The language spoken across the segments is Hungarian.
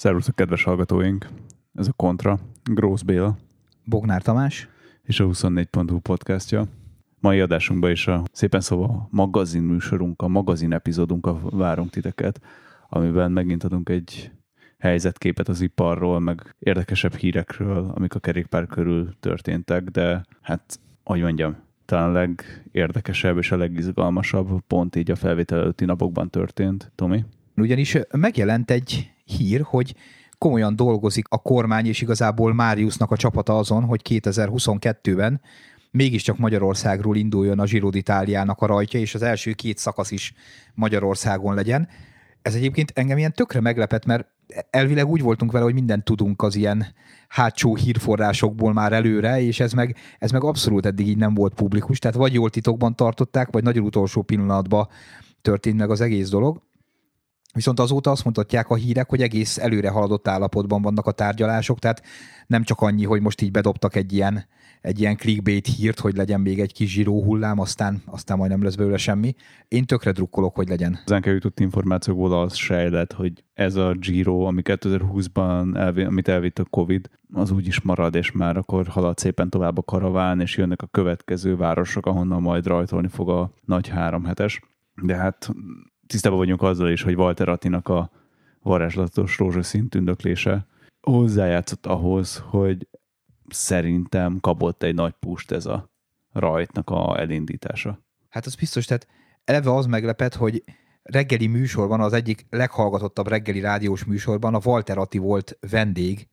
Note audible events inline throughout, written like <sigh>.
Szervusztok, kedves hallgatóink! Ez a Kontra, Grósz Béla Bognár Tamás. és a 24.hu podcastja. Mai adásunkban is a szépen szóval magazin műsorunk, a magazin epizódunkkal várunk titeket, amiben megint adunk egy helyzetképet az iparról, meg érdekesebb hírekről, amik a kerékpár körül történtek, de hát, hogy mondjam, talán a legérdekesebb és a legizgalmasabb pont így a felvétel előtti napokban történt. Tomi? Ugyanis megjelent egy hír, hogy komolyan dolgozik a kormány, és igazából Máriusznak a csapata azon, hogy 2022-ben mégiscsak Magyarországról induljon a Giro d'Italiának a rajtja, és az első két szakasz is Magyarországon legyen. Ez egyébként engem ilyen tökre meglepett, mert elvileg úgy voltunk vele, hogy mindent tudunk az ilyen hátsó hírforrásokból már előre, és ez meg, ez meg abszolút eddig így nem volt publikus, tehát vagy jól titokban tartották, vagy nagyon utolsó pillanatban történt meg az egész dolog. Viszont azóta azt mondhatják a hírek, hogy egész előre haladott állapotban vannak a tárgyalások, tehát nem csak annyi, hogy most így bedobtak egy ilyen, egy ilyen clickbait hírt, hogy legyen még egy kis zsíró hullám, aztán, aztán majd nem lesz belőle semmi. Én tökre drukkolok, hogy legyen. Ezen jutott információkból az sejlett, hogy ez a Giro, ami 2020-ban elvi, amit elvitt a Covid, az úgy is marad, és már akkor halad szépen tovább a karaván, és jönnek a következő városok, ahonnan majd rajtolni fog a nagy három hetes. De hát tisztában vagyunk azzal is, hogy Walter Attinak a varázslatos rózsaszín tündöklése hozzájátszott ahhoz, hogy szerintem kapott egy nagy pust ez a rajtnak a elindítása. Hát az biztos, tehát eleve az meglepet, hogy reggeli műsorban, az egyik leghallgatottabb reggeli rádiós műsorban a Walter Atti volt vendég,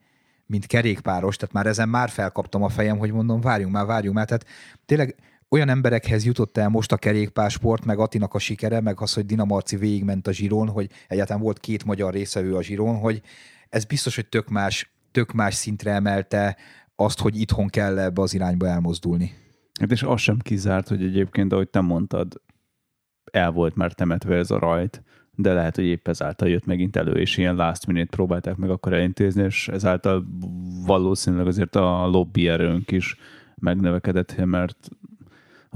mint kerékpáros, tehát már ezen már felkaptam a fejem, hogy mondom, várjunk már, várjunk már, tehát tényleg olyan emberekhez jutott el most a kerékpársport, meg Attinak a sikere, meg az, hogy Dina Marci végigment a zsirón, hogy egyáltalán volt két magyar részevő a zsirón, hogy ez biztos, hogy tök más, tök más szintre emelte azt, hogy itthon kell ebbe az irányba elmozdulni. Hát és az sem kizárt, hogy egyébként, ahogy te mondtad, el volt már temetve ez a rajt, de lehet, hogy épp ezáltal jött megint elő, és ilyen last minute próbálták meg akkor elintézni, és ezáltal valószínűleg azért a lobby erőnk is megnövekedett, mert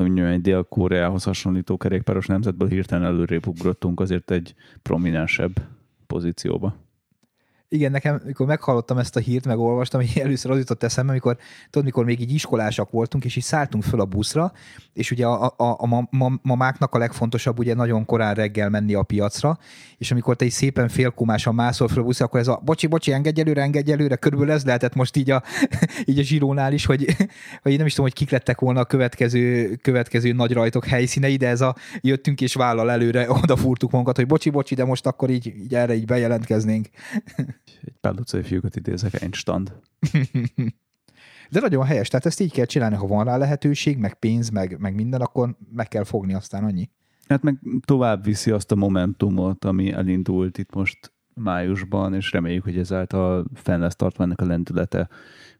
hogy mondjam, egy Dél-Koreához hasonlító kerékpáros nemzetből hirtelen előrébb ugrottunk azért egy prominensebb pozícióba. Igen, nekem, mikor meghallottam ezt a hírt, megolvastam, hogy <laughs> először az jutott eszembe, amikor, tudod, mikor még így iskolásak voltunk, és így szálltunk föl a buszra, és ugye a, a, a, a mamáknak a legfontosabb ugye nagyon korán reggel menni a piacra, és amikor te így szépen félkumásan mászol föl a buszra, akkor ez a bocsi, bocsi, engedj előre, engedj előre, körülbelül ez lehetett most így a, <laughs> így a zsirónál is, hogy, <laughs> hogy nem is tudom, hogy kik lettek volna a következő, következő nagy rajtok helyszínei, de ez a jöttünk és vállal előre, odafúrtuk magunkat, hogy bocsi, bocsi, de most akkor így, így erre így bejelentkeznénk egy pár utcai fiúkat idézek, egy stand. De nagyon helyes, tehát ezt így kell csinálni, ha van rá lehetőség, meg pénz, meg, meg minden, akkor meg kell fogni, aztán annyi. Hát meg tovább viszi azt a momentumot, ami elindult itt most májusban, és reméljük, hogy ezáltal fenn lesz tartva ennek a lendülete,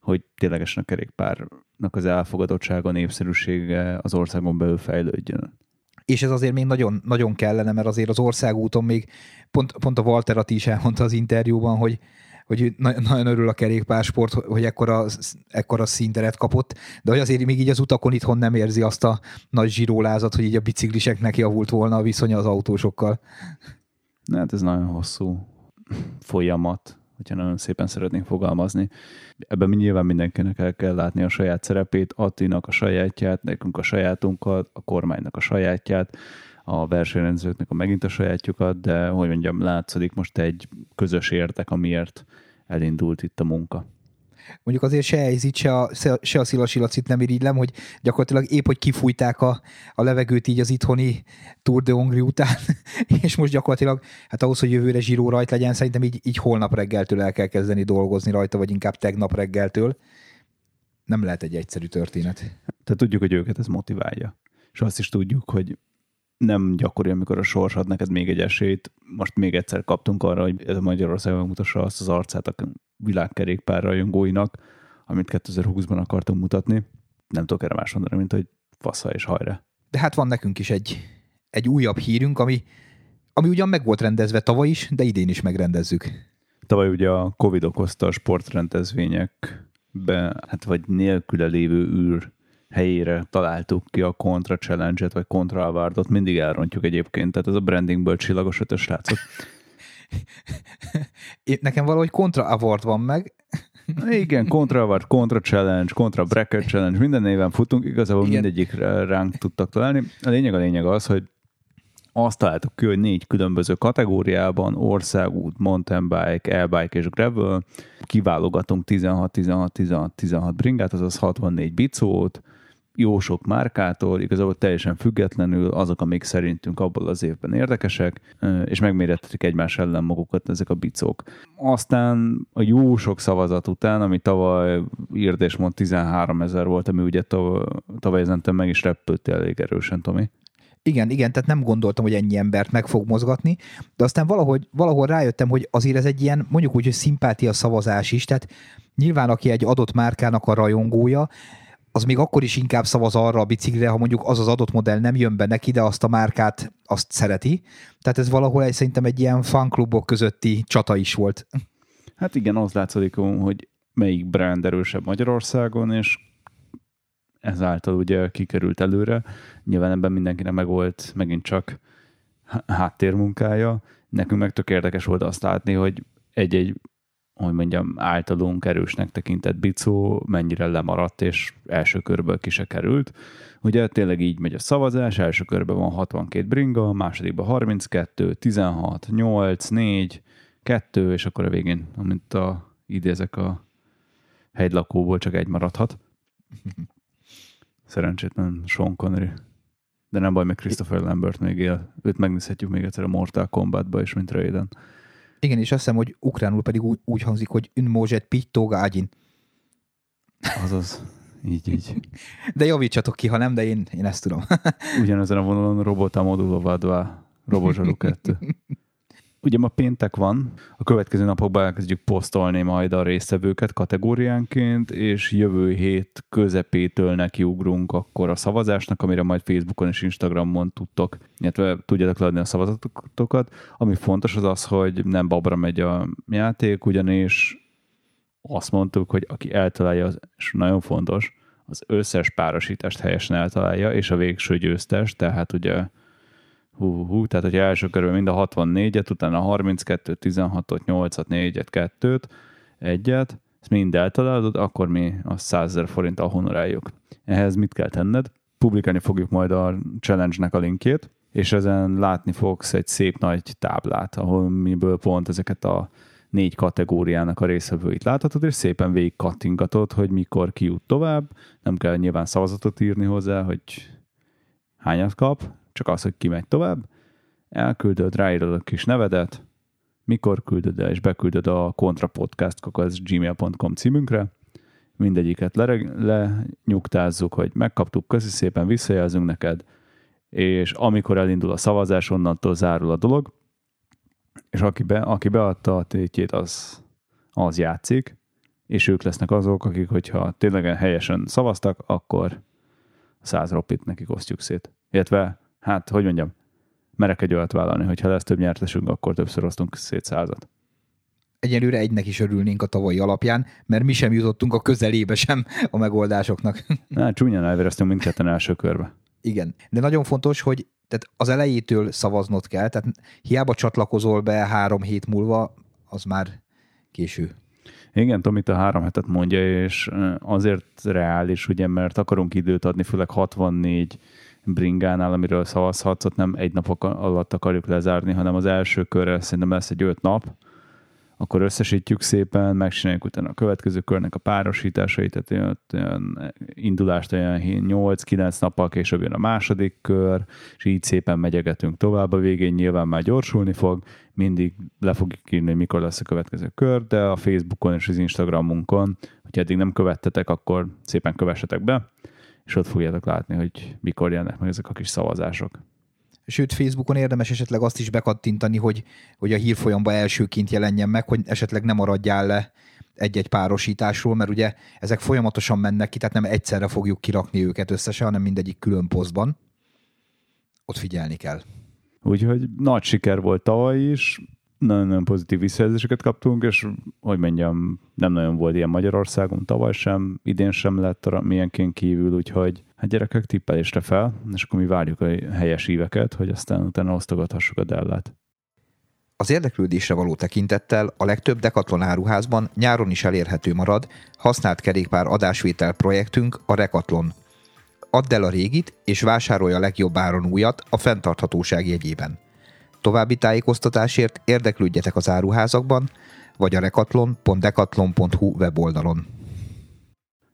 hogy ténylegesen a kerékpárnak az elfogadottsága, népszerűsége az országon belül fejlődjön és ez azért még nagyon, nagyon kellene, mert azért az országúton még pont, pont a Walter Atti is elmondta az interjúban, hogy, hogy nagyon örül a kerékpársport, hogy ekkora, ekkora szinteret kapott, de hogy azért még így az utakon itthon nem érzi azt a nagy zsírólázat, hogy így a bicikliseknek javult volna a viszonya az autósokkal. Hát ez nagyon hosszú folyamat, hogyha nagyon szépen szeretnénk fogalmazni. Ebben nyilván mindenkinek el kell látni a saját szerepét, Attinak a sajátját, nekünk a sajátunkat, a kormánynak a sajátját, a versenyrendezőknek a megint a sajátjukat, de hogy mondjam, látszik most egy közös értek, amiért elindult itt a munka mondjuk azért se Eizit, se a, se a Szilasilacit nem irigylem, hogy gyakorlatilag épp, hogy kifújták a, a levegőt így az itthoni Tour de Hongri után, <laughs> és most gyakorlatilag, hát ahhoz, hogy jövőre zsíró rajt legyen, szerintem így, így holnap reggeltől el kell kezdeni dolgozni rajta, vagy inkább tegnap reggeltől. Nem lehet egy egyszerű történet. Tehát tudjuk, hogy őket ez motiválja. És azt is tudjuk, hogy nem gyakori, amikor a sors ad neked még egy esélyt. Most még egyszer kaptunk arra, hogy ez Magyarország megmutassa azt az arcát a világkerékpár rajongóinak, amit 2020-ban akartunk mutatni. Nem tudok erre más mondani, mint hogy fasza és hajra. De hát van nekünk is egy, egy újabb hírünk, ami, ami ugyan meg volt rendezve tavaly is, de idén is megrendezzük. Tavaly ugye a Covid okozta a sportrendezvényekbe, hát vagy nélküle lévő űr helyére találtuk ki a Contra Challenge-et, vagy Contra Awardot, mindig elrontjuk egyébként, tehát ez a brandingből csillagos ötös srácok. <laughs> Nekem valahogy Contra Award van meg. Igen, Contra Award, Contra Challenge, Contra Bracket Challenge, minden néven futunk, igazából Igen. mindegyik ránk tudtak találni. A lényeg a lényeg az, hogy azt találtuk ki, hogy négy különböző kategóriában, országút, mountain bike, e-bike és gravel, kiválogatunk 16-16-16-16 bringát, azaz 64 bicót, jó sok márkától, igazából teljesen függetlenül azok, amik szerintünk abból az évben érdekesek, és megmérettetik egymás ellen magukat ezek a bicók. Aztán a jó sok szavazat után, ami tavaly írd mond 13 ezer volt, ami ugye tavaly, ezentem meg is repült elég erősen, Tomi. Igen, igen, tehát nem gondoltam, hogy ennyi embert meg fog mozgatni, de aztán valahogy, valahol rájöttem, hogy azért ez egy ilyen, mondjuk úgy, hogy szimpátia szavazás is, tehát nyilván aki egy adott márkának a rajongója, az még akkor is inkább szavaz arra a biciklire, ha mondjuk az az adott modell nem jön be neki, de azt a márkát azt szereti. Tehát ez valahol egy, szerintem egy ilyen fanklubok közötti csata is volt. Hát igen, az látszik, hogy melyik brand erősebb Magyarországon, és ezáltal ugye kikerült előre. Nyilván ebben mindenkinek meg volt megint csak háttérmunkája. Nekünk meg tök érdekes volt azt látni, hogy egy-egy hogy mondjam, általunk erősnek tekintett bicó mennyire lemaradt, és első körből ki se került. Ugye tényleg így megy a szavazás, első körben van 62 bringa, másodikban 32, 16, 8, 4, 2, és akkor a végén, amint a, idézek a hegylakóból, csak egy maradhat. Szerencsétlen Sean Connery. De nem baj, még Christopher Lambert még él. Őt megnézhetjük még egyszer a Mortal Kombatba is, mint Raiden. Igen, és azt hiszem, hogy ukránul pedig úgy, úgy hangzik, hogy ün môžet pittóga ágyin. Azaz. Így, így. De javítsatok ki, ha nem, de én, én ezt tudom. Ugyanezen a vonalon robota modulovadva Robozsaru 2. <laughs> Ugye ma péntek van, a következő napokban elkezdjük posztolni majd a résztvevőket kategóriánként, és jövő hét közepétől nekiugrunk akkor a szavazásnak, amire majd Facebookon és Instagramon tudtok, illetve tudjátok leadni a szavazatokat. Ami fontos az az, hogy nem babra megy a játék, ugyanis azt mondtuk, hogy aki eltalálja, és nagyon fontos, az összes párosítást helyesen eltalálja, és a végső győztes, tehát ugye hú, hú, tehát hogy első körben mind a 64-et, utána a 32 16-ot, 8-at, 4-et, 2-t, egyet, ezt mind eltalálod, akkor mi a 100 ezer forinttal honoráljuk. Ehhez mit kell tenned? Publikálni fogjuk majd a challenge-nek a linkjét, és ezen látni fogsz egy szép nagy táblát, ahol miből pont ezeket a négy kategóriának a részvevőit láthatod, és szépen végig kattingatod, hogy mikor ki jut tovább. Nem kell nyilván szavazatot írni hozzá, hogy hányat kap, csak az, hogy kimegy tovább, elküldöd, ráírod a kis nevedet, mikor küldöd el, és beküldöd a kontrapodcast.gmail.com címünkre, mindegyiket lenyugtázzuk, hogy megkaptuk, köszi szépen, visszajelzünk neked, és amikor elindul a szavazás, onnantól zárul a dolog, és aki, be, aki beadta a tétjét, az, az játszik, és ők lesznek azok, akik, hogyha tényleg helyesen szavaztak, akkor száz ropit nekik osztjuk szét. Illetve hát, hogy mondjam, merek egy olyat vállalni, hogy ha lesz több nyertesünk, akkor többször osztunk szét százat. Egyelőre egynek is örülnénk a tavalyi alapján, mert mi sem jutottunk a közelébe sem a megoldásoknak. <laughs> Na, csúnyán elvereztünk mindketten első körbe. Igen, de nagyon fontos, hogy tehát az elejétől szavaznod kell, tehát hiába csatlakozol be három hét múlva, az már késő. Igen, Tomit a három hetet mondja, és azért reális, ugye, mert akarunk időt adni, főleg 64 bringánál, amiről szavazhatsz, ott nem egy nap alatt akarjuk lezárni, hanem az első körre szerintem lesz egy öt nap, akkor összesítjük szépen, megcsináljuk utána a következő körnek a párosításait, tehát olyan indulást olyan 8-9 nappal később jön a második kör, és így szépen megyegetünk tovább. A végén nyilván már gyorsulni fog, mindig le fogjuk írni, hogy mikor lesz a következő kör, de a Facebookon és az Instagramunkon, hogyha eddig nem követtetek, akkor szépen kövessetek be és ott fogjátok látni, hogy mikor jönnek meg ezek a kis szavazások. Sőt, Facebookon érdemes esetleg azt is bekattintani, hogy, hogy a hírfolyamba elsőként jelenjen meg, hogy esetleg nem maradjál le egy-egy párosításról, mert ugye ezek folyamatosan mennek ki, tehát nem egyszerre fogjuk kirakni őket összesen, hanem mindegyik külön posztban. Ott figyelni kell. Úgyhogy nagy siker volt tavaly is, nagyon-nagyon pozitív visszajelzéseket kaptunk, és hogy mondjam, nem nagyon volt ilyen Magyarországon tavaly sem, idén sem lett a milyenként kívül, úgyhogy hát gyerekek tippelésre fel, és akkor mi várjuk a helyes íveket, hogy aztán utána osztogathassuk a Dellát. Az érdeklődésre való tekintettel a legtöbb Decathlon áruházban nyáron is elérhető marad használt kerékpár adásvétel projektünk a Rekatlon. Add el a régit, és vásárolja a legjobb áron újat a fenntarthatóság jegyében. További tájékoztatásért érdeklődjetek az áruházakban, vagy a rekatlon.decathlon.hu weboldalon.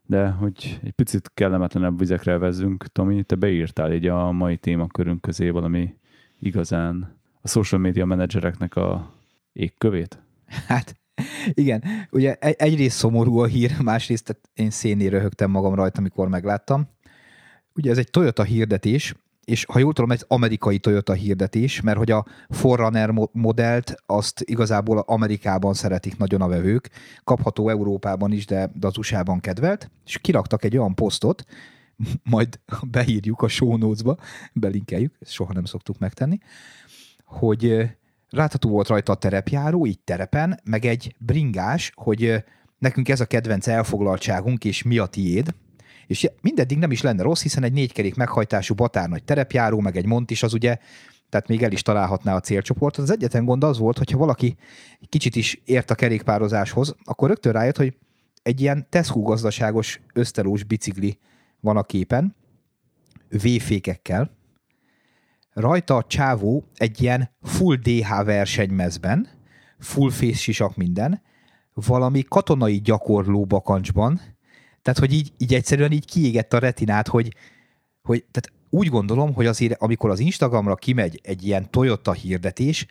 De hogy egy picit kellemetlenebb vizekre vezzünk, Tomi, te beírtál így a mai témakörünk közé valami igazán a social media menedzsereknek a égkövét? Hát igen, ugye egyrészt szomorú a hír, másrészt én szénné röhögtem magam rajta, amikor megláttam. Ugye ez egy Toyota hirdetés, és ha jól tudom, egy amerikai Toyota hirdetés, mert hogy a Forerunner modellt azt igazából Amerikában szeretik nagyon a vevők, kapható Európában is, de az USA-ban kedvelt, és kiraktak egy olyan posztot, <laughs> majd beírjuk a show notes-ba, belinkeljük, ezt soha nem szoktuk megtenni, hogy látható volt rajta a terepjáró, így terepen, meg egy bringás, hogy nekünk ez a kedvenc elfoglaltságunk, és mi a tiéd, és mindeddig nem is lenne rossz, hiszen egy négykerék meghajtású batár nagy terepjáró, meg egy mont is az ugye, tehát még el is találhatná a célcsoportot. Az egyetlen gond az volt, hogyha valaki kicsit is ért a kerékpározáshoz, akkor rögtön rájött, hogy egy ilyen Tesco gazdaságos ösztelós bicikli van a képen, V-fékekkel, rajta a csávó egy ilyen full DH versenymezben, full face sisak minden, valami katonai gyakorló bakancsban, tehát, hogy így, így egyszerűen így kiégett a retinát, hogy, hogy tehát úgy gondolom, hogy azért, amikor az Instagramra kimegy egy ilyen Toyota hirdetés,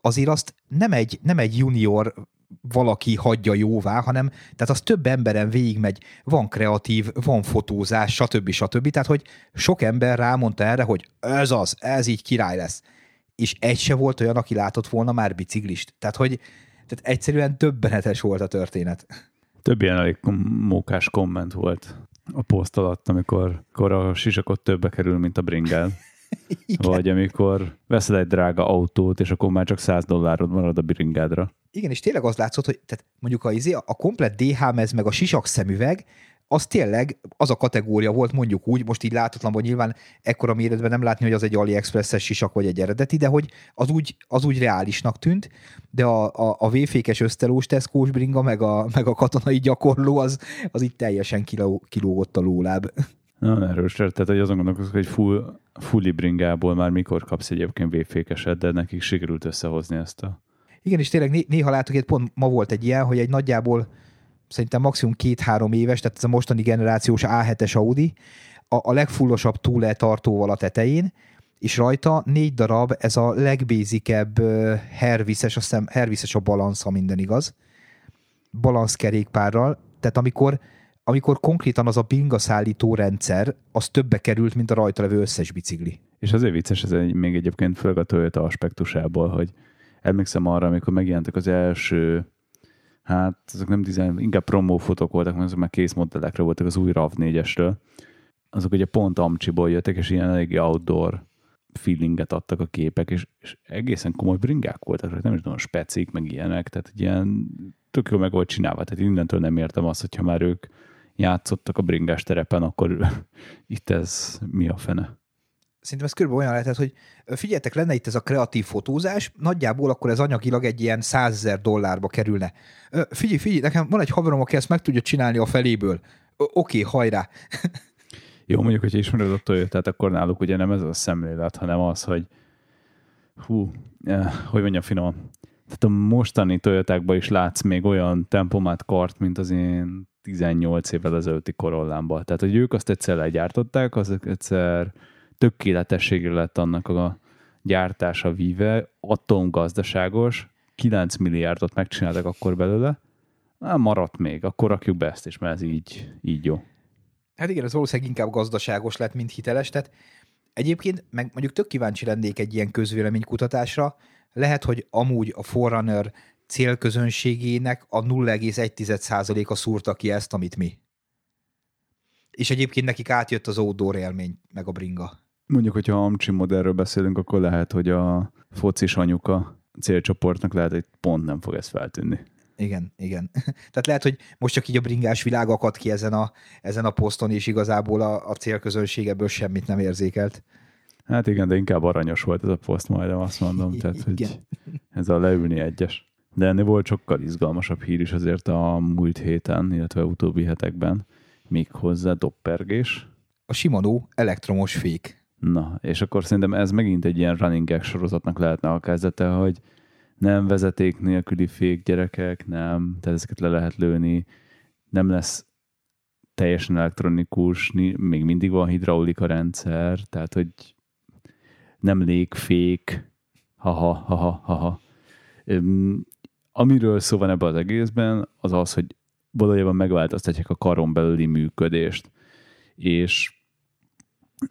azért azt nem egy, nem egy junior valaki hagyja jóvá, hanem tehát az több emberen végigmegy, van kreatív, van fotózás, stb. stb. Tehát, hogy sok ember rámondta erre, hogy ez az, ez így király lesz. És egy se volt olyan, aki látott volna már biciklist. Tehát, hogy tehát egyszerűen többenetes volt a történet. Több ilyen elég mókás komment volt a poszt alatt, amikor, amikor a sisakot többe kerül, mint a bringel. <laughs> Vagy amikor veszel egy drága autót, és akkor már csak 100 dollárod marad a bringádra. Igen, és tényleg az látszott, hogy tehát mondjuk a, izé, a komplet DH mez meg a sisak szemüveg, az tényleg az a kategória volt, mondjuk úgy, most így látatlan, hogy nyilván ekkora méretben nem látni, hogy az egy AliExpress-es sisak vagy egy eredeti, de hogy az úgy, az úgy reálisnak tűnt, de a, a, a véfékes ösztelós teszkós bringa, meg a, meg a katonai gyakorló, az, az itt teljesen kiló, kilógott a lóláb. Na, erős, tehát hogy azon gondolkozok, hogy full, fulli bringából már mikor kapsz egyébként véfékeset, de nekik sikerült összehozni ezt a... Igen, és tényleg néha látok, hogy pont ma volt egy ilyen, hogy egy nagyjából szerintem maximum két-három éves, tehát ez a mostani generációs A7-es Audi, a, a legfullosabb túleltartóval a tetején, és rajta négy darab, ez a legbézikebb herviszes, azt hiszem herviszes a balansz, ha minden igaz, balanszkerékpárral, tehát amikor, amikor konkrétan az a binga szállító rendszer, az többe került, mint a rajta levő összes bicikli. És azért vicces ez egy, még egyébként főleg a Toyota aspektusából, hogy emlékszem arra, amikor megjelentek az első hát azok nem dizájn, inkább promófotok voltak, mert azok már kész modellekre voltak az új RAV4-esről. Azok ugye pont Amcsiból jöttek, és ilyen eléggé outdoor feelinget adtak a képek, és, és egészen komoly bringák voltak, nem is tudom, specik, meg ilyenek, tehát ilyen tök jó meg volt csinálva, tehát innentől nem értem azt, hogyha már ők játszottak a bringás terepen, akkor <laughs> itt ez mi a fene? Szerintem ez körülbelül olyan lehetett, hogy figyeljetek, lenne itt ez a kreatív fotózás, nagyjából akkor ez anyagilag egy ilyen százezer dollárba kerülne. Figyelj, figyelj, nekem van egy haverom, aki ezt meg tudja csinálni a feléből. Oké, okay, hajrá. <laughs> Jó, mondjuk, hogyha ismered a toyota akkor náluk ugye nem ez a szemlélet, hanem az, hogy hú, eh, hogy mondjam finom, tehát a mostani Toyotákban is látsz még olyan tempomat kart, mint az én 18 évvel ezelőtti korollámban. Tehát, hogy ők azt egyszer legyártották, az egyszer tökéletességre lett annak a gyártása víve, atomgazdaságos, 9 milliárdot megcsináltak akkor belőle, Na, maradt még, akkor rakjuk be ezt is, mert ez így, így jó. Hát igen, ez valószínűleg inkább gazdaságos lett, mint hiteles, tehát egyébként meg mondjuk tök kíváncsi lennék egy ilyen közvéleménykutatásra, lehet, hogy amúgy a Forerunner célközönségének a 0,1%-a szúrta ki ezt, amit mi. És egyébként nekik átjött az outdoor élmény, meg a bringa. Mondjuk, hogyha Amcsi modellről beszélünk, akkor lehet, hogy a focis anyuka célcsoportnak lehet, hogy pont nem fog ez feltűnni. Igen, igen. <laughs> Tehát lehet, hogy most csak így a bringás világ akad ki ezen a, ezen a poszton, és igazából a, a célközönség ebből semmit nem érzékelt. Hát igen, de inkább aranyos volt ez a poszt, majdnem azt mondom. <laughs> Tehát, hogy ez a leülni egyes. De ennél volt sokkal izgalmasabb hír is azért a múlt héten, illetve utóbbi hetekben, még hozzá doppergés. A Shimano elektromos fék. Na, és akkor szerintem ez megint egy ilyen running gag sorozatnak lehetne a kezdete, hogy nem vezeték nélküli fék gyerekek, nem, tehát ezeket le lehet lőni, nem lesz teljesen elektronikus, még mindig van hidraulika rendszer, tehát hogy nem légfék, haha, haha, haha. Amiről szó van ebben az egészben, az az, hogy valójában megváltoztatják a karon belüli működést, és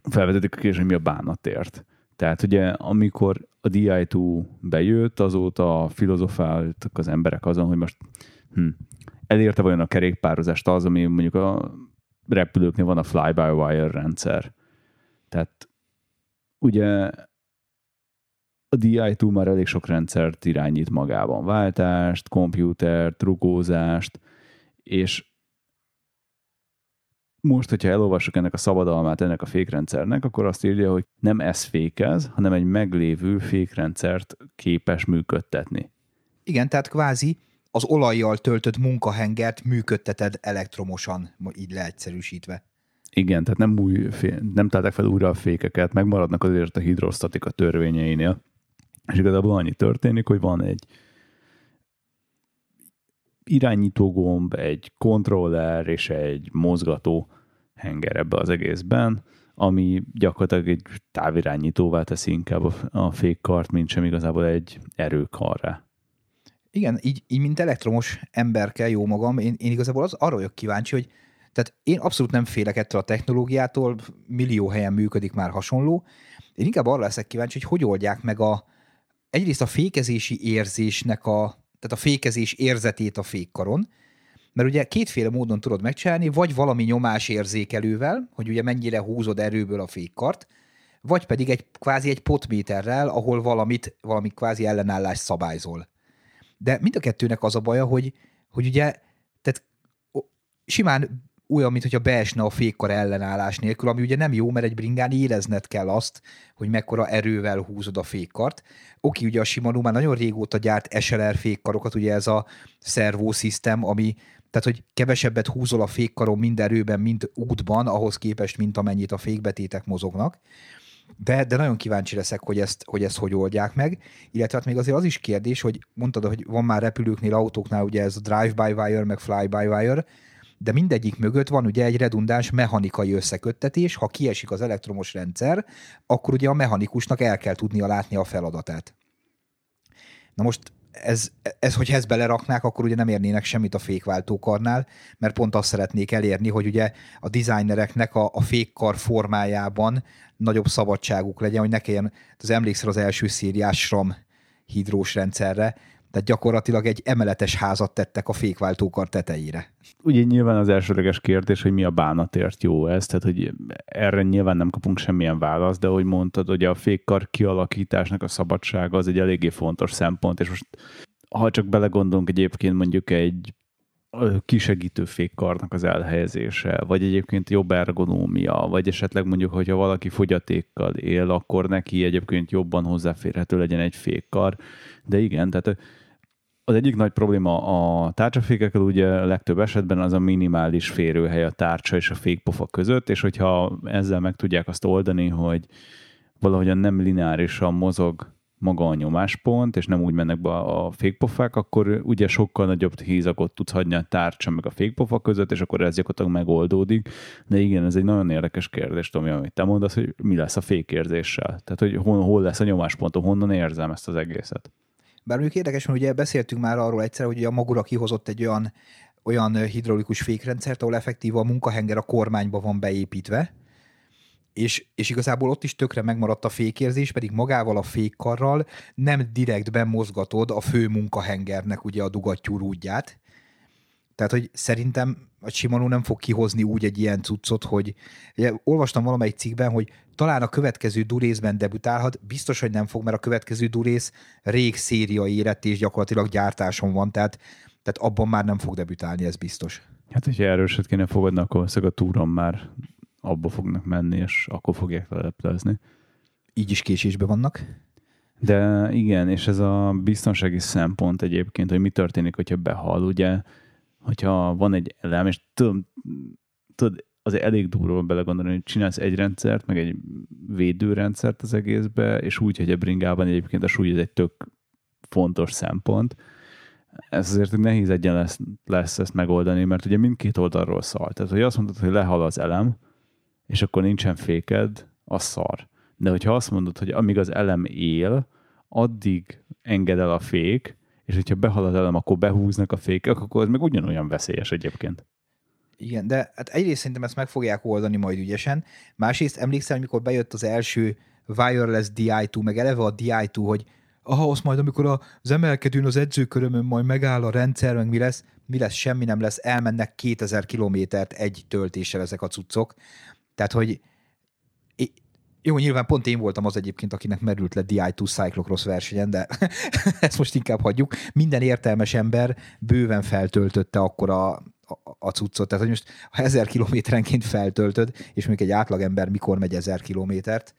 felvetetik a kérdést, hogy mi a bánatért. Tehát ugye, amikor a DI2 bejött, azóta filozofáltak az emberek azon, hogy most hm, elérte vajon a kerékpározást az, ami mondjuk a repülőknél van a fly-by-wire rendszer. Tehát ugye a DI2 már elég sok rendszert irányít magában. Váltást, komputert, trukózást, és most, hogyha elolvassuk ennek a szabadalmát ennek a fékrendszernek, akkor azt írja, hogy nem ez fékez, hanem egy meglévő fékrendszert képes működtetni. Igen, tehát kvázi az olajjal töltött munkahengert működteted elektromosan, így leegyszerűsítve. Igen, tehát nem, új, nem találták fel újra a fékeket, megmaradnak azért a hidrostatika törvényeinél. És igazából annyi történik, hogy van egy irányítógomb, egy kontroller és egy mozgató henger ebbe az egészben, ami gyakorlatilag egy távirányítóvá teszi inkább a fékkart, mint sem igazából egy erőkarra. Igen, így, így mint elektromos emberke, jó magam, én, én igazából az, arra vagyok kíváncsi, hogy tehát én abszolút nem félek ettől a technológiától, millió helyen működik már hasonló. Én inkább arra leszek kíváncsi, hogy hogy oldják meg a, egyrészt a fékezési érzésnek a, tehát a fékezés érzetét a fékkaron, mert ugye kétféle módon tudod megcsinálni, vagy valami nyomás érzékelővel, hogy ugye mennyire húzod erőből a fékkart, vagy pedig egy kvázi egy potméterrel, ahol valamit, valami kvázi ellenállás szabályzol. De mind a kettőnek az a baja, hogy, hogy ugye tehát simán olyan, mintha beesne a fékkar ellenállás nélkül, ami ugye nem jó, mert egy bringán érezned kell azt, hogy mekkora erővel húzod a fékkart. Oké, ugye a Shimano már nagyon régóta gyárt SLR fékkarokat, ugye ez a servo system, ami tehát, hogy kevesebbet húzol a fékkaron mind erőben, mint útban, ahhoz képest, mint amennyit a fékbetétek mozognak. De, de nagyon kíváncsi leszek, hogy ezt, hogy ezt hogy oldják meg. Illetve hát még azért az is kérdés, hogy mondtad, hogy van már repülőknél, autóknál ugye ez a drive-by-wire, meg fly-by-wire, de mindegyik mögött van ugye egy redundáns mechanikai összeköttetés, ha kiesik az elektromos rendszer, akkor ugye a mechanikusnak el kell tudnia látni a feladatát. Na most ez, ez, hogy ezt beleraknák, akkor ugye nem érnének semmit a fékváltókarnál, mert pont azt szeretnék elérni, hogy ugye a designereknek a, a fékkar formájában nagyobb szabadságuk legyen, hogy ne kelljen, az emlékszel az első szériás SRAM hidrós rendszerre, tehát gyakorlatilag egy emeletes házat tettek a fékváltókar tetejére. Ugye nyilván az elsődleges kérdés, hogy mi a bánatért jó ez, tehát hogy erre nyilván nem kapunk semmilyen választ, de hogy mondtad, hogy a fékkar kialakításnak a szabadsága az egy eléggé fontos szempont, és most ha csak belegondolunk egyébként mondjuk egy kisegítő fékkarnak az elhelyezése, vagy egyébként jobb ergonómia, vagy esetleg mondjuk, hogyha valaki fogyatékkal él, akkor neki egyébként jobban hozzáférhető legyen egy fékkar. De igen, tehát az egyik nagy probléma a tárcsafékekkel ugye legtöbb esetben az a minimális férőhely a tárcsa és a fékpofa között, és hogyha ezzel meg tudják azt oldani, hogy valahogyan nem lineárisan mozog maga a nyomáspont, és nem úgy mennek be a fékpofák, akkor ugye sokkal nagyobb hízagot tudsz hagyni a tárcsa meg a fékpofa között, és akkor ez gyakorlatilag megoldódik. De igen, ez egy nagyon érdekes kérdés, Tomi, amit te mondasz, hogy mi lesz a fékérzéssel. Tehát, hogy hol, hol lesz a nyomáspontom, honnan érzem ezt az egészet. Bár mondjuk érdekes, mert ugye beszéltünk már arról egyszer, hogy a Magura kihozott egy olyan, olyan hidraulikus fékrendszert, ahol effektív a munkahenger a kormányba van beépítve, és, és igazából ott is tökre megmaradt a fékérzés, pedig magával a fékkarral nem direktben mozgatod a fő munkahengernek ugye a dugattyú rúdját. Tehát, hogy szerintem a Shimano nem fog kihozni úgy egy ilyen cuccot, hogy ugye, olvastam valamelyik cikkben, hogy talán a következő durészben debütálhat, biztos, hogy nem fog, mert a következő durész rég széria érett és gyakorlatilag gyártáson van, tehát, tehát abban már nem fog debütálni, ez biztos. Hát, hogyha erőset kéne fogadni, akkor a túron már abba fognak menni, és akkor fogják leleplezni. Így is késésbe vannak. De igen, és ez a biztonsági szempont egyébként, hogy mi történik, hogyha behal, ugye, hogyha van egy elem, és tudod, tudod azért elég durva belegondolni, hogy csinálsz egy rendszert, meg egy védőrendszert az egészbe, és úgy, hogy a bringában egyébként a súly ez egy tök fontos szempont. Ez azért nehéz egyen lesz, lesz ezt megoldani, mert ugye mindkét oldalról szar. Tehát, hogy azt mondod, hogy lehal az elem, és akkor nincsen féked, az szar. De hogyha azt mondod, hogy amíg az elem él, addig enged el a fék, és hogyha behal elem, akkor behúznak a fékek, akkor ez meg ugyanolyan veszélyes egyébként. Igen, de hát egyrészt szerintem ezt meg fogják oldani majd ügyesen. Másrészt emlékszem, amikor bejött az első wireless DI2, meg eleve a DI2, hogy ahhoz majd, amikor az emelkedőn az edzőkörömön majd megáll a rendszer, meg mi lesz, mi lesz, semmi nem lesz, elmennek 2000 kilométert egy töltéssel ezek a cuccok. Tehát, hogy jó, nyilván pont én voltam az egyébként, akinek merült le DI2 Cyclocross versenyen, de <laughs> ezt most inkább hagyjuk. Minden értelmes ember bőven feltöltötte akkor a, a, cuccot. Tehát, hogy most ha ezer kilométerenként feltöltöd, és még egy átlagember mikor megy ezer kilométert,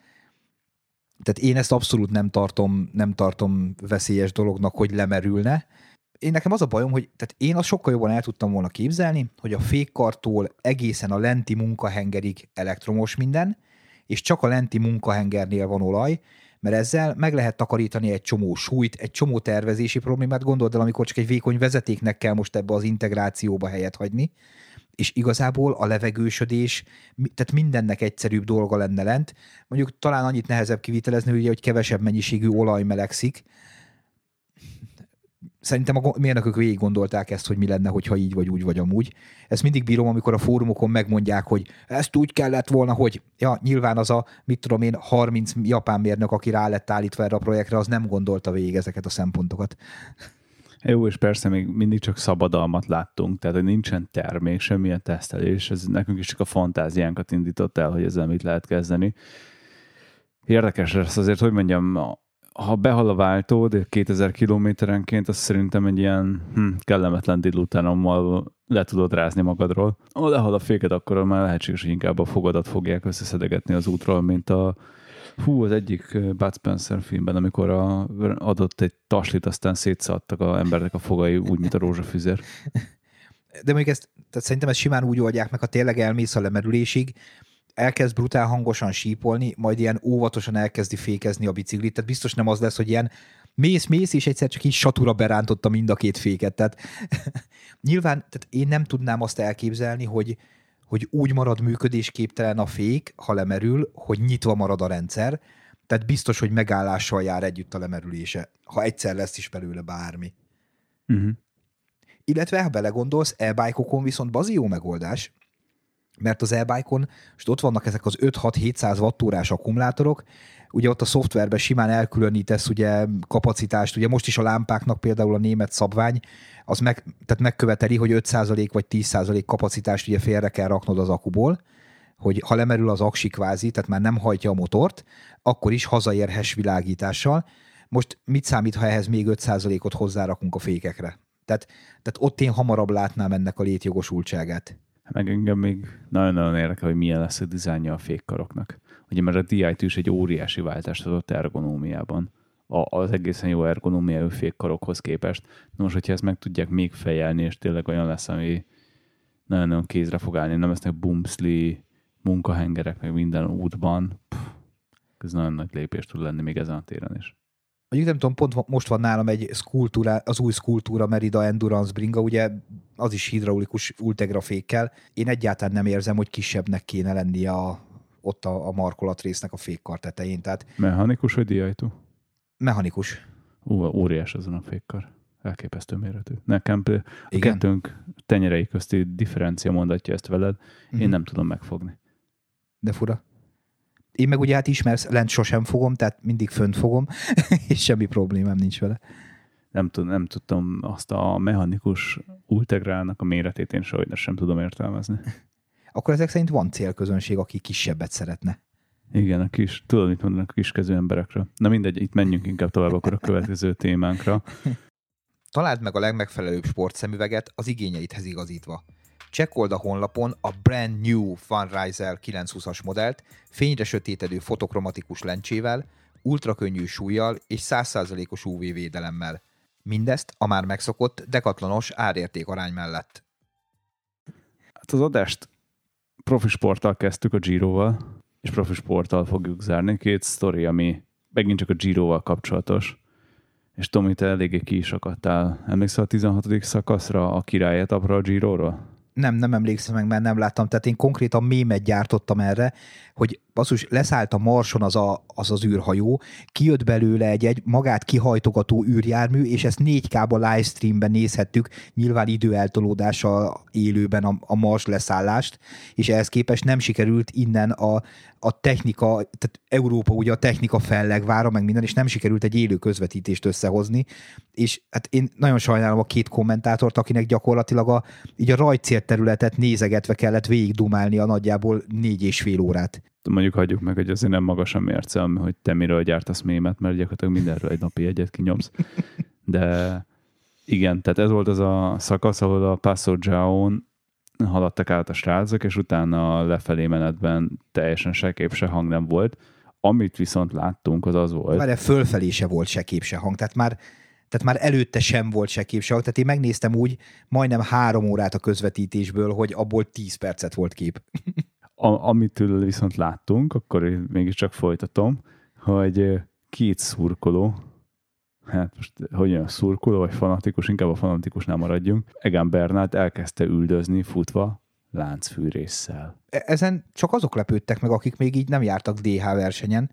tehát én ezt abszolút nem tartom, nem tartom veszélyes dolognak, hogy lemerülne. Én nekem az a bajom, hogy tehát én azt sokkal jobban el tudtam volna képzelni, hogy a fékkartól egészen a lenti munkahengerig elektromos minden, és csak a lenti munkahengernél van olaj, mert ezzel meg lehet takarítani egy csomó súlyt, egy csomó tervezési problémát. Gondold el, amikor csak egy vékony vezetéknek kell most ebbe az integrációba helyet hagyni, és igazából a levegősödés, tehát mindennek egyszerűbb dolga lenne lent. Mondjuk talán annyit nehezebb kivitelezni, ugye, hogy kevesebb mennyiségű olaj melegszik, szerintem a mérnökök végig gondolták ezt, hogy mi lenne, hogyha így vagy úgy vagy amúgy. Ezt mindig bírom, amikor a fórumokon megmondják, hogy ezt úgy kellett volna, hogy ja, nyilván az a, mit tudom én, 30 japán mérnök, aki rá lett állítva erre a projektre, az nem gondolta végig ezeket a szempontokat. Jó, és persze még mindig csak szabadalmat láttunk, tehát hogy nincsen termék, semmilyen tesztelés, ez nekünk is csak a fantáziánkat indított el, hogy ezzel mit lehet kezdeni. Érdekes lesz azért, hogy mondjam, ha behal a váltó, de 2000 kilométerenként, az szerintem egy ilyen hm, kellemetlen dilutánommal le tudod rázni magadról. Ha lehal a féket, akkor már lehetséges, hogy inkább a fogadat fogják összeszedegetni az útról, mint a hú, az egyik Bud Spencer filmben, amikor a, adott egy taslit, aztán szétszadtak a embernek a fogai, úgy, mint a rózsafüzér. De még ezt, tehát szerintem ezt simán úgy oldják meg, ha tényleg elmész a lemerülésig, elkezd brutál hangosan sípolni, majd ilyen óvatosan elkezdi fékezni a biciklit, tehát biztos nem az lesz, hogy ilyen mész, mész, és egyszer csak így satura berántotta mind a két féket. Tehát <laughs> nyilván tehát én nem tudnám azt elképzelni, hogy, hogy úgy marad működésképtelen a fék, ha lemerül, hogy nyitva marad a rendszer, tehát biztos, hogy megállással jár együtt a lemerülése, ha egyszer lesz is belőle bármi. Uh-huh. Illetve, ha belegondolsz, e viszont bazi jó megoldás, mert az e-bike-on, és ott vannak ezek az 5-6-700 wattórás akkumulátorok, ugye ott a szoftverben simán elkülönítesz ugye kapacitást, ugye most is a lámpáknak például a német szabvány, az meg, tehát megköveteli, hogy 5% vagy 10% kapacitást ugye félre kell raknod az akuból, hogy ha lemerül az aksi kvázi, tehát már nem hajtja a motort, akkor is hazaérhes világítással. Most mit számít, ha ehhez még 5%-ot hozzárakunk a fékekre? Tehát, tehát ott én hamarabb látnám ennek a létjogosultságát. Meg engem még nagyon-nagyon érdekel, hogy milyen lesz a dizájnja a fékkaroknak. Ugye mert a DI2 is egy óriási váltást adott ergonómiában a, az egészen jó ergonómiájú fékkarokhoz képest. Na most, hogyha ezt meg tudják még fejelni, és tényleg olyan lesz, ami nagyon-nagyon kézre fog állni, nem lesznek bumszli munkahengerek, meg minden útban, pff, ez nagyon nagy lépés tud lenni még ezen a téren is mondjuk nem tudom, pont most van nálam egy skultúra, az új skultúra Merida Endurance bringa, ugye az is hidraulikus Ultegra fékkel. Én egyáltalán nem érzem, hogy kisebbnek kéne lennie a, ott a, a markolatrésznek a fékkar tetején. Tehát, Mechanikus vagy diajtó? Mechanikus. Ú, óriás ezen a fékkar. Elképesztő méretű. Nekem a Igen? kettőnk tenyerei közti differencia mondatja ezt veled, én mm. nem tudom megfogni. De fura. Én meg ugye hát ismersz, lent sosem fogom, tehát mindig fönt fogom, <laughs> és semmi problémám nincs vele. nem, tud, nem tudtam azt a mechanikus ultegrálnak a méretét én sehogy sem tudom értelmezni. <laughs> Akkor ezek szerint van célközönség, aki kisebbet szeretne. Igen, a kis, tudod, mit mondanak a kiskező emberekről. Na mindegy, itt menjünk inkább tovább akkor a következő <laughs> témánkra. Találd meg a legmegfelelőbb sportszemüveget az igényeidhez igazítva. Csekkold a honlapon a Brand New Funriser 920-as modellt fényre sötétedő fotokromatikus lencsével, ultrakönnyű súlyjal és 100%-os UV védelemmel. Mindezt a már megszokott dekatlanos árérték arány mellett. Hát az adást profi sporttal kezdtük a Giroval, és profi sporttal fogjuk zárni. Két sztori, ami megint csak a Giroval kapcsolatos. És Tomi, te eléggé ki is akadtál. Emlékszel a 16. szakaszra a királyetapra a Giro-ról? Nem, nem emlékszem meg, mert nem láttam. Tehát én konkrétan mémet gyártottam erre, hogy basszus, leszállt a marson az, a, az az űrhajó, kijött belőle egy, egy magát kihajtogató űrjármű, és ezt 4K-ba livestreamben nézhettük, nyilván időeltolódással élőben a, a mars leszállást, és ehhez képest nem sikerült innen a, a technika, tehát Európa ugye a technika fellegvára, meg minden, és nem sikerült egy élő közvetítést összehozni, és hát én nagyon sajnálom a két kommentátort, akinek gyakorlatilag a, így a rajtcél területet nézegetve kellett végigdumálni a nagyjából négy és fél órát mondjuk hagyjuk meg, hogy azért nem magas a mérce, hogy te miről gyártasz mémet, mert gyakorlatilag mindenről egy napi egyet kinyomsz. De igen, tehát ez volt az a szakasz, ahol a Passo Giaon haladtak át a srácok, és utána a lefelé menetben teljesen se kép, se hang nem volt. Amit viszont láttunk, az az volt. Már fölfelé se volt se kép, se hang, tehát már tehát már előtte sem volt se kép, se hang. Tehát én megnéztem úgy majdnem három órát a közvetítésből, hogy abból tíz percet volt kép. A, amitől viszont láttunk, akkor én mégiscsak folytatom, hogy két szurkoló, hát most hogy olyan szurkoló vagy fanatikus, inkább a fanatikusnál maradjunk, Egan Bernát elkezdte üldözni futva láncfűrésszel. E, ezen csak azok lepődtek meg, akik még így nem jártak DH versenyen.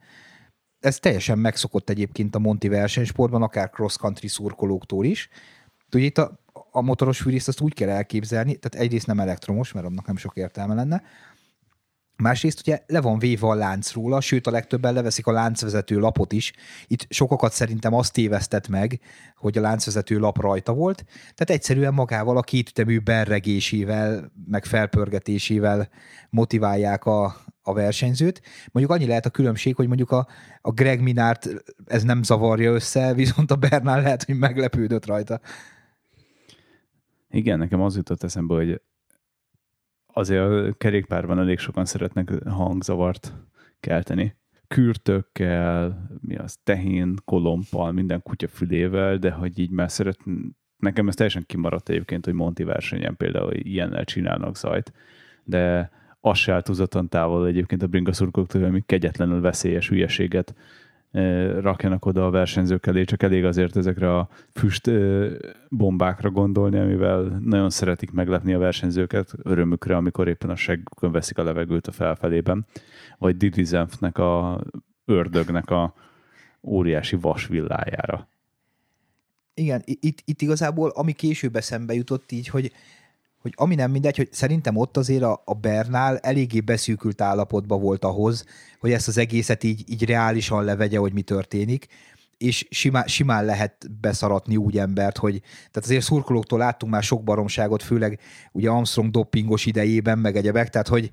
Ez teljesen megszokott egyébként a Monti versenysportban, akár cross-country szurkolóktól is. Ugye itt a, a motoros fűrészt azt úgy kell elképzelni, tehát egyrészt nem elektromos, mert annak nem sok értelme lenne, Másrészt ugye le van véve a lánc róla, sőt a legtöbben leveszik a láncvezető lapot is. Itt sokakat szerintem azt tévesztett meg, hogy a láncvezető lap rajta volt, tehát egyszerűen magával a kétütemű berregésével, meg felpörgetésével motiválják a, a versenyzőt. Mondjuk annyi lehet a különbség, hogy mondjuk a, a Greg Minárt ez nem zavarja össze, <laughs> viszont a Bernál lehet, hogy meglepődött rajta. Igen, nekem az jutott eszembe, hogy azért a kerékpárban elég sokan szeretnek hangzavart kelteni. Kürtökkel, mi az, tehén, kolompal, minden kutya fülével, de hogy így már szeret, nekem ez teljesen kimaradt egyébként, hogy Monti versenyen például ilyennel csinálnak zajt, de az se távol egyébként a bringaszurkoktól, hogy kegyetlenül veszélyes hülyeséget rakjanak oda a versenyzők elé, csak elég azért ezekre a füst bombákra gondolni, amivel nagyon szeretik meglepni a versenyzőket örömükre, amikor éppen a seggükön veszik a levegőt a felfelében, vagy Didi Zenfnek a ördögnek a óriási vasvillájára. Igen, itt, itt igazából ami később eszembe jutott így, hogy hogy ami nem mindegy, hogy szerintem ott azért a, a Bernál eléggé beszűkült állapotban volt ahhoz, hogy ezt az egészet így, így reálisan levegye, hogy mi történik, és simán, simán lehet beszaratni úgy embert, hogy tehát azért szurkolóktól láttunk már sok baromságot, főleg ugye Armstrong doppingos idejében, meg egyebek, tehát hogy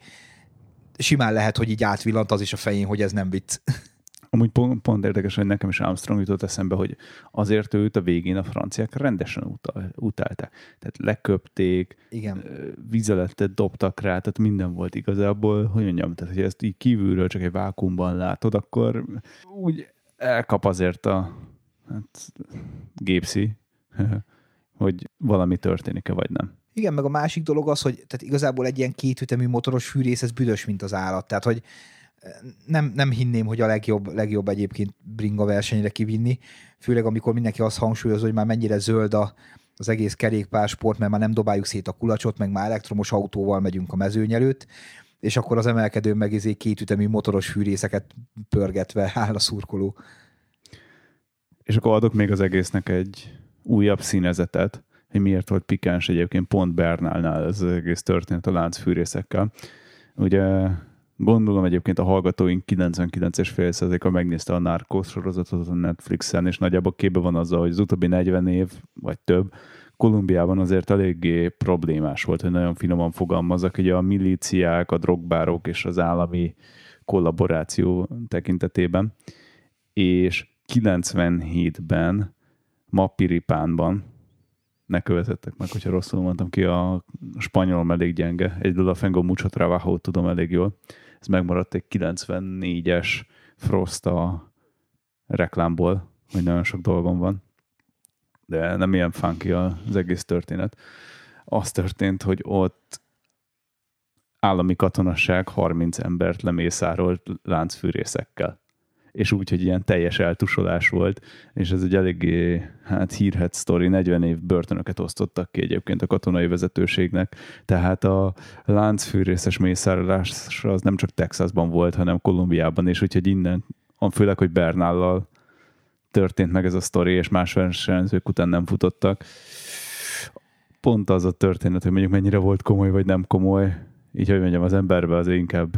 simán lehet, hogy így átvillant az is a fején, hogy ez nem vicc. <laughs> Amúgy pont, pont érdekes, hogy nekem is Armstrong jutott eszembe, hogy azért őt a végén a franciák rendesen utal, utálták. Tehát leköpték, Igen. vizelettet dobtak rá, tehát minden volt igazából, hogy mondjam, tehát hogy ezt így kívülről csak egy vákumban látod, akkor úgy elkap azért a hát, gépszi, <laughs> hogy valami történik-e, vagy nem. Igen, meg a másik dolog az, hogy tehát igazából egy ilyen kétütemű motoros fűrész, ez büdös, mint az állat. Tehát, hogy nem, nem hinném, hogy a legjobb, legjobb egyébként bringa versenyre kivinni, főleg amikor mindenki azt hangsúlyozza, hogy már mennyire zöld a, az egész kerékpársport, mert már nem dobáljuk szét a kulacsot, meg már elektromos autóval megyünk a mezőny előtt, és akkor az emelkedő meg izé kétütemű motoros fűrészeket pörgetve áll a szurkoló. És akkor adok még az egésznek egy újabb színezetet, hogy miért volt pikáns egyébként pont Bernálnál ez az egész történet a láncfűrészekkel. Ugye Gondolom egyébként a hallgatóink 99,5%-a megnézte a Narcos sorozatot a Netflixen, és nagyjából képbe van azzal, hogy az utóbbi 40 év, vagy több, Kolumbiában azért eléggé problémás volt, hogy nagyon finoman fogalmazok, hogy a milíciák, a drogbárok és az állami kollaboráció tekintetében. És 97-ben Mapiripánban, ne követettek meg, hogyha rosszul mondtam ki, a spanyolom elég gyenge. Egyedül a Fengo Mucho Trabajo tudom elég jól. Ez megmaradt egy 94-es Frost a reklámból, hogy nagyon sok dolgom van. De nem ilyen funky az egész történet. Az történt, hogy ott állami katonasság 30 embert lemészárolt láncfűrészekkel és úgy, hogy ilyen teljes eltusolás volt, és ez egy eléggé hát hírhet sztori, 40 év börtönöket osztottak ki egyébként a katonai vezetőségnek, tehát a láncfűrészes mészárlás az nem csak Texasban volt, hanem Kolumbiában, és úgyhogy innen, főleg, hogy Bernállal történt meg ez a sztori, és más versenyzők után nem futottak. Pont az a történet, hogy mondjuk mennyire volt komoly, vagy nem komoly, így hogy mondjam, az emberbe az inkább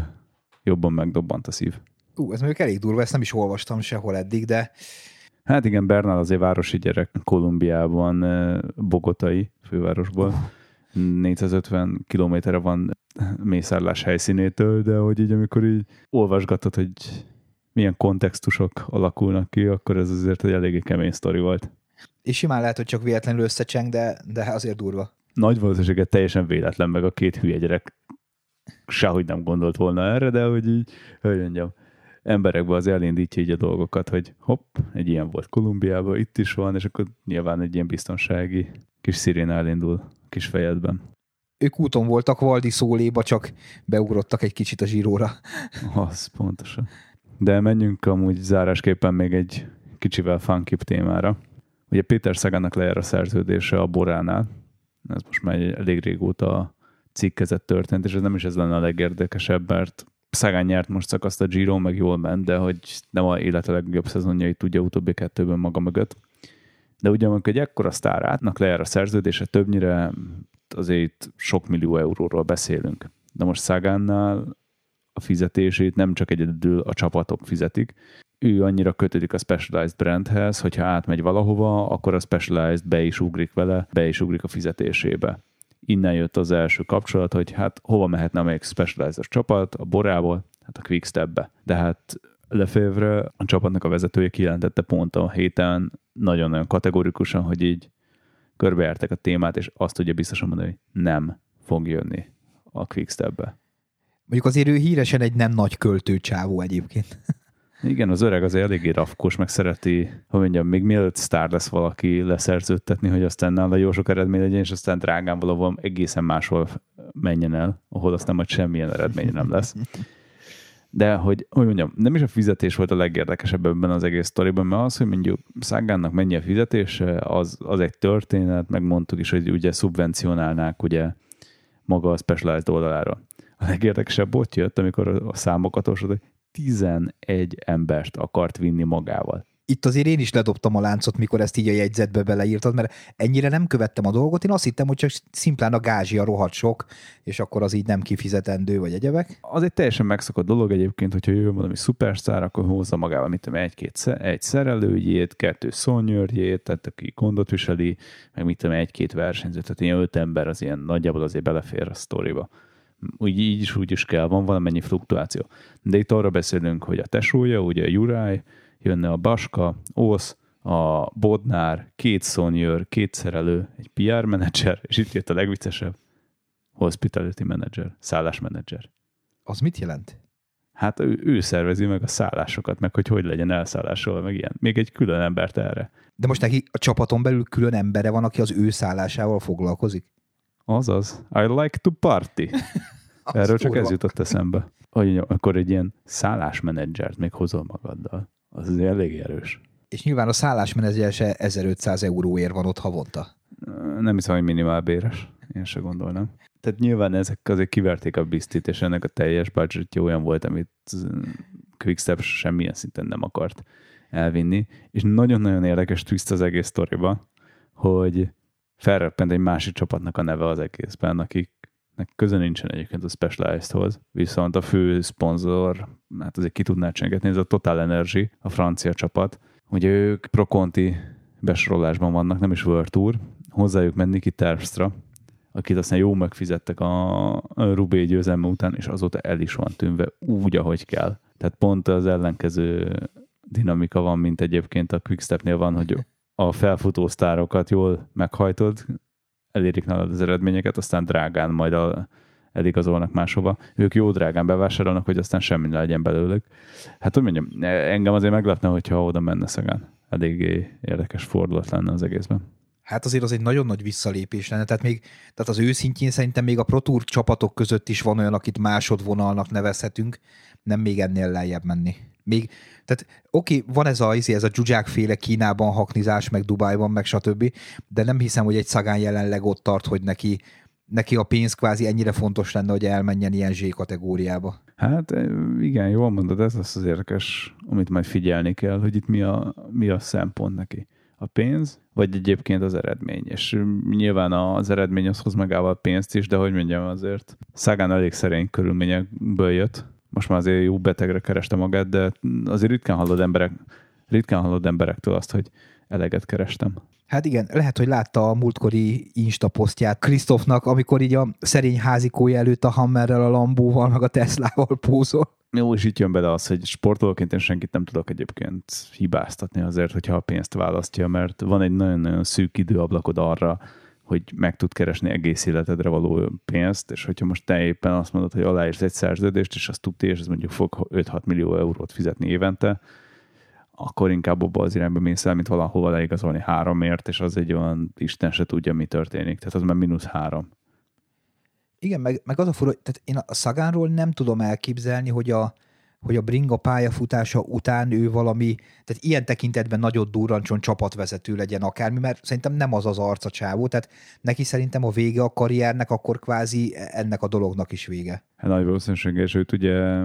jobban megdobbant a szív. Ú, ez mondjuk elég durva, ezt nem is olvastam sehol eddig, de... Hát igen, Bernal azért városi gyerek Kolumbiában, Bogotai fővárosból. 450 kilométerre van mészárlás helyszínétől, de hogy így amikor így olvasgatod, hogy milyen kontextusok alakulnak ki, akkor ez azért egy eléggé kemény sztori volt. És simán lehet, hogy csak véletlenül összecseng, de, de azért durva. Nagy valószínűséggel teljesen véletlen, meg a két hülye gyerek sehogy nem gondolt volna erre, de hogy így, hogy mondjam, emberekbe az elindítja így a dolgokat, hogy hopp, egy ilyen volt Kolumbiában, itt is van, és akkor nyilván egy ilyen biztonsági kis szirén elindul a kis fejedben. Ők úton voltak Valdi szóléba, csak beugrottak egy kicsit a zsíróra. Az pontosan. De menjünk amúgy zárásképpen még egy kicsivel funkibb témára. Ugye Péter Szagának lejár a szerződése a Boránál. Ez most már elég régóta cikkezett történt, és ez nem is ez lenne a legérdekesebb, mert Szagán nyert most szakaszt a Giro, meg jól ment, de hogy nem a élete legjobb szezonjait tudja utóbbi kettőben maga mögött. De ugye amikor egy ekkora sztárátnak lejár a szerződése, többnyire azért sok millió euróról beszélünk. De most Szagánnál a fizetését nem csak egyedül a csapatok fizetik, ő annyira kötődik a Specialized brandhez, hogyha átmegy valahova, akkor a Specialized be is ugrik vele, be is ugrik a fizetésébe innen jött az első kapcsolat, hogy hát hova mehetne még specialized csapat, a Borából, hát a Quickstepbe. De hát Lefevre, a csapatnak a vezetője kijelentette pont a héten nagyon-nagyon kategorikusan, hogy így körbejártak a témát, és azt tudja biztosan mondani, hogy nem fog jönni a Quickstepbe. Mondjuk azért ő híresen egy nem nagy költő csávó egyébként. Igen, az öreg az eléggé rafkos, meg szereti, hogy mondjam, még mielőtt sztár lesz valaki leszerződtetni, hogy aztán nála jó sok eredmény legyen, és aztán drágán valahol egészen máshol menjen el, ahol aztán majd semmilyen eredmény nem lesz. De hogy, hogy mondjam, nem is a fizetés volt a legérdekesebb ebben az egész sztoriban, mert az, hogy mondjuk Szágánnak mennyi a fizetése, az, az egy történet, megmondtuk is, hogy ugye szubvencionálnák ugye maga a Specialized oldaláról. A legérdekesebb ott jött, amikor a számokat olvasod, hogy 11 embert akart vinni magával. Itt azért én is ledobtam a láncot, mikor ezt így a jegyzetbe beleírtad, mert ennyire nem követtem a dolgot. Én azt hittem, hogy csak szimplán a gázsi a rohadt sok, és akkor az így nem kifizetendő, vagy egyebek. Az egy teljesen megszokott dolog egyébként, hogyha jön valami szupersztár, akkor hozza magával, mit tudom, egy-két egy szerelőjét, kettő szonyőrjét, tehát aki gondot viseli, meg mit tudom, egy-két versenyzőt, tehát ilyen öt ember az ilyen nagyjából azért belefér a sztoriba úgy így is úgy is kell, van valamennyi fluktuáció. De itt arra beszélünk, hogy a tesója, ugye a Juraj, jönne a Baska, Ósz, a Bodnár, két szonyőr, két szerelő, egy PR menedzser, és itt jött a legviccesebb, hospitality manager, szállásmenedzser. Az mit jelent? Hát ő, ő szervezi meg a szállásokat, meg hogy hogy legyen elszállásolva, meg ilyen. Még egy külön embert erre. De most neki a csapaton belül külön embere van, aki az ő szállásával foglalkozik? Azaz. I like to party. <laughs> Erről csak ez jutott eszembe. Hogy akkor egy ilyen szállásmenedzsert még hozol magaddal. Az azért elég erős. És nyilván a szállásmenedzser se 1500 euróért van ott havonta. Nem hiszem, hogy minimálbéres. Én se gondolnám. Tehát nyilván ezek azért kiverték a biztit, és ennek a teljes budgetje olyan volt, amit Quickstep semmilyen szinten nem akart elvinni. És nagyon-nagyon érdekes twist az egész sztoriba, hogy felreppent egy másik csapatnak a neve az egészben, akik nek köze nincsen egyébként a Specializedhoz, viszont a fő szponzor, hát azért ki tudná csengetni, ez a Total Energy, a francia csapat. Ugye ők Pro Conti besorolásban vannak, nem is World Tour, hozzájuk menni ki Terpstra, akit aztán jó megfizettek a Rubé győzelme után, és azóta el is van tűnve úgy, ahogy kell. Tehát pont az ellenkező dinamika van, mint egyébként a Quickstepnél van, hogy a felfutó sztárokat jól meghajtod, elérik nálad az eredményeket, aztán drágán majd a, eligazolnak máshova. Ők jó drágán bevásárolnak, hogy aztán semmi ne legyen belőlük. Hát hogy mondjam, engem azért meglepne, hogyha oda menne Szegán. Eléggé érdekes fordulat lenne az egészben. Hát azért az egy nagyon nagy visszalépés lenne. Tehát, még, tehát az őszintjén szerintem még a Pro Tour csapatok között is van olyan, akit másodvonalnak nevezhetünk, nem még ennél lejjebb menni. Még, tehát oké, van ez a, ez a dzsuzsák féle Kínában haknizás, meg Dubájban, meg stb., de nem hiszem, hogy egy szagán jelenleg ott tart, hogy neki, neki a pénz kvázi ennyire fontos lenne, hogy elmenjen ilyen Z kategóriába. Hát igen, jól mondod, ez az az érdekes, amit majd figyelni kell, hogy itt mi a, mi a szempont neki. A pénz, vagy egyébként az eredmény. És nyilván az eredmény az hoz magával pénzt is, de hogy mondjam azért, Szagán elég szerény körülményekből jött, most már azért jó betegre kereste magát, de azért ritkán hallod, emberek, ritkán hallod emberektől azt, hogy eleget kerestem. Hát igen, lehet, hogy látta a múltkori Insta posztját Krisztofnak, amikor így a szerény házikója előtt a Hammerrel, a Lambóval, meg a Teslával pózol. Jó, és itt jön bele az, hogy sportolóként én senkit nem tudok egyébként hibáztatni azért, hogyha a pénzt választja, mert van egy nagyon-nagyon szűk időablakod arra, hogy meg tud keresni egész életedre való pénzt, és hogyha most te éppen azt mondod, hogy aláírsz egy szerződést, és azt tudti, és ez mondjuk fog 5-6 millió eurót fizetni évente, akkor inkább abba az irányba mész el, mint valahova leigazolni háromért, és az egy olyan Isten se tudja, mi történik. Tehát az már mínusz három. Igen, meg, meg az a fura, tehát én a Szagánról nem tudom elképzelni, hogy a, hogy a Bringa pályafutása után ő valami, tehát ilyen tekintetben nagyot durrancson csapatvezető legyen akármi, mert szerintem nem az az arca csávó, tehát neki szerintem a vége a karriernek, akkor kvázi ennek a dolognak is vége. Hát nagy valószínűséggel, és őt ugye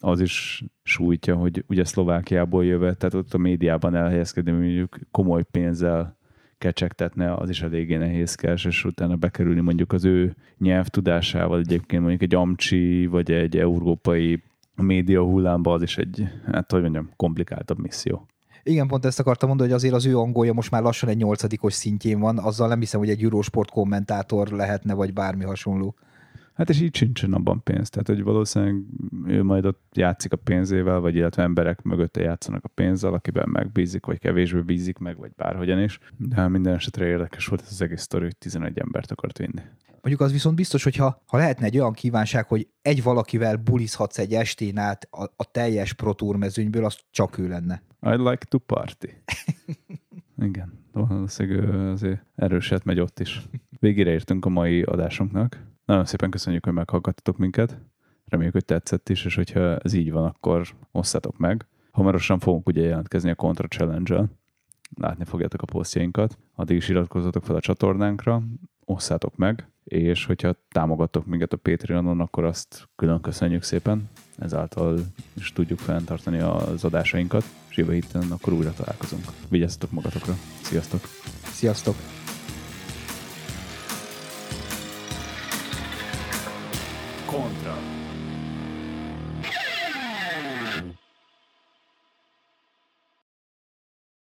az is sújtja, hogy ugye Szlovákiából jövet, tehát ott a médiában elhelyezkedni, mondjuk komoly pénzzel kecsegtetne, az is eléggé nehézkes, és utána bekerülni mondjuk az ő nyelvtudásával egyébként mondjuk egy amcsi, vagy egy európai média hullámba, az is egy, hát hogy mondjam, komplikáltabb misszió. Igen, pont ezt akartam mondani, hogy azért az ő angolja most már lassan egy nyolcadikos szintjén van, azzal nem hiszem, hogy egy Eurosport kommentátor lehetne, vagy bármi hasonló. Hát és így sincsen abban pénz. Tehát, hogy valószínűleg ő majd ott játszik a pénzével, vagy illetve emberek mögötte játszanak a pénzzel, akiben megbízik, vagy kevésbé bízik meg, vagy bárhogyan is. De minden esetre érdekes volt ez az egész sztori, hogy 11 embert akart vinni. Mondjuk az viszont biztos, hogy ha, ha lehetne egy olyan kívánság, hogy egy valakivel bulizhatsz egy estén át a, a teljes Pro mezőnyből, az csak ő lenne. I like to party. <laughs> Igen, valószínűleg azért erőset megy ott is. Végére értünk a mai adásunknak. Nagyon szépen köszönjük, hogy meghallgattatok minket. Reméljük, hogy tetszett is, és hogyha ez így van, akkor osszátok meg. Hamarosan fogunk ugye jelentkezni a Contra Challenge-el. Látni fogjátok a posztjainkat. Addig is iratkozzatok fel a csatornánkra, osszátok meg, és hogyha támogattok minket a Patreonon, akkor azt külön köszönjük szépen. Ezáltal is tudjuk fenntartani az adásainkat, és jövő héten akkor újra találkozunk. Vigyázzatok magatokra. Sziasztok! Sziasztok! Contra.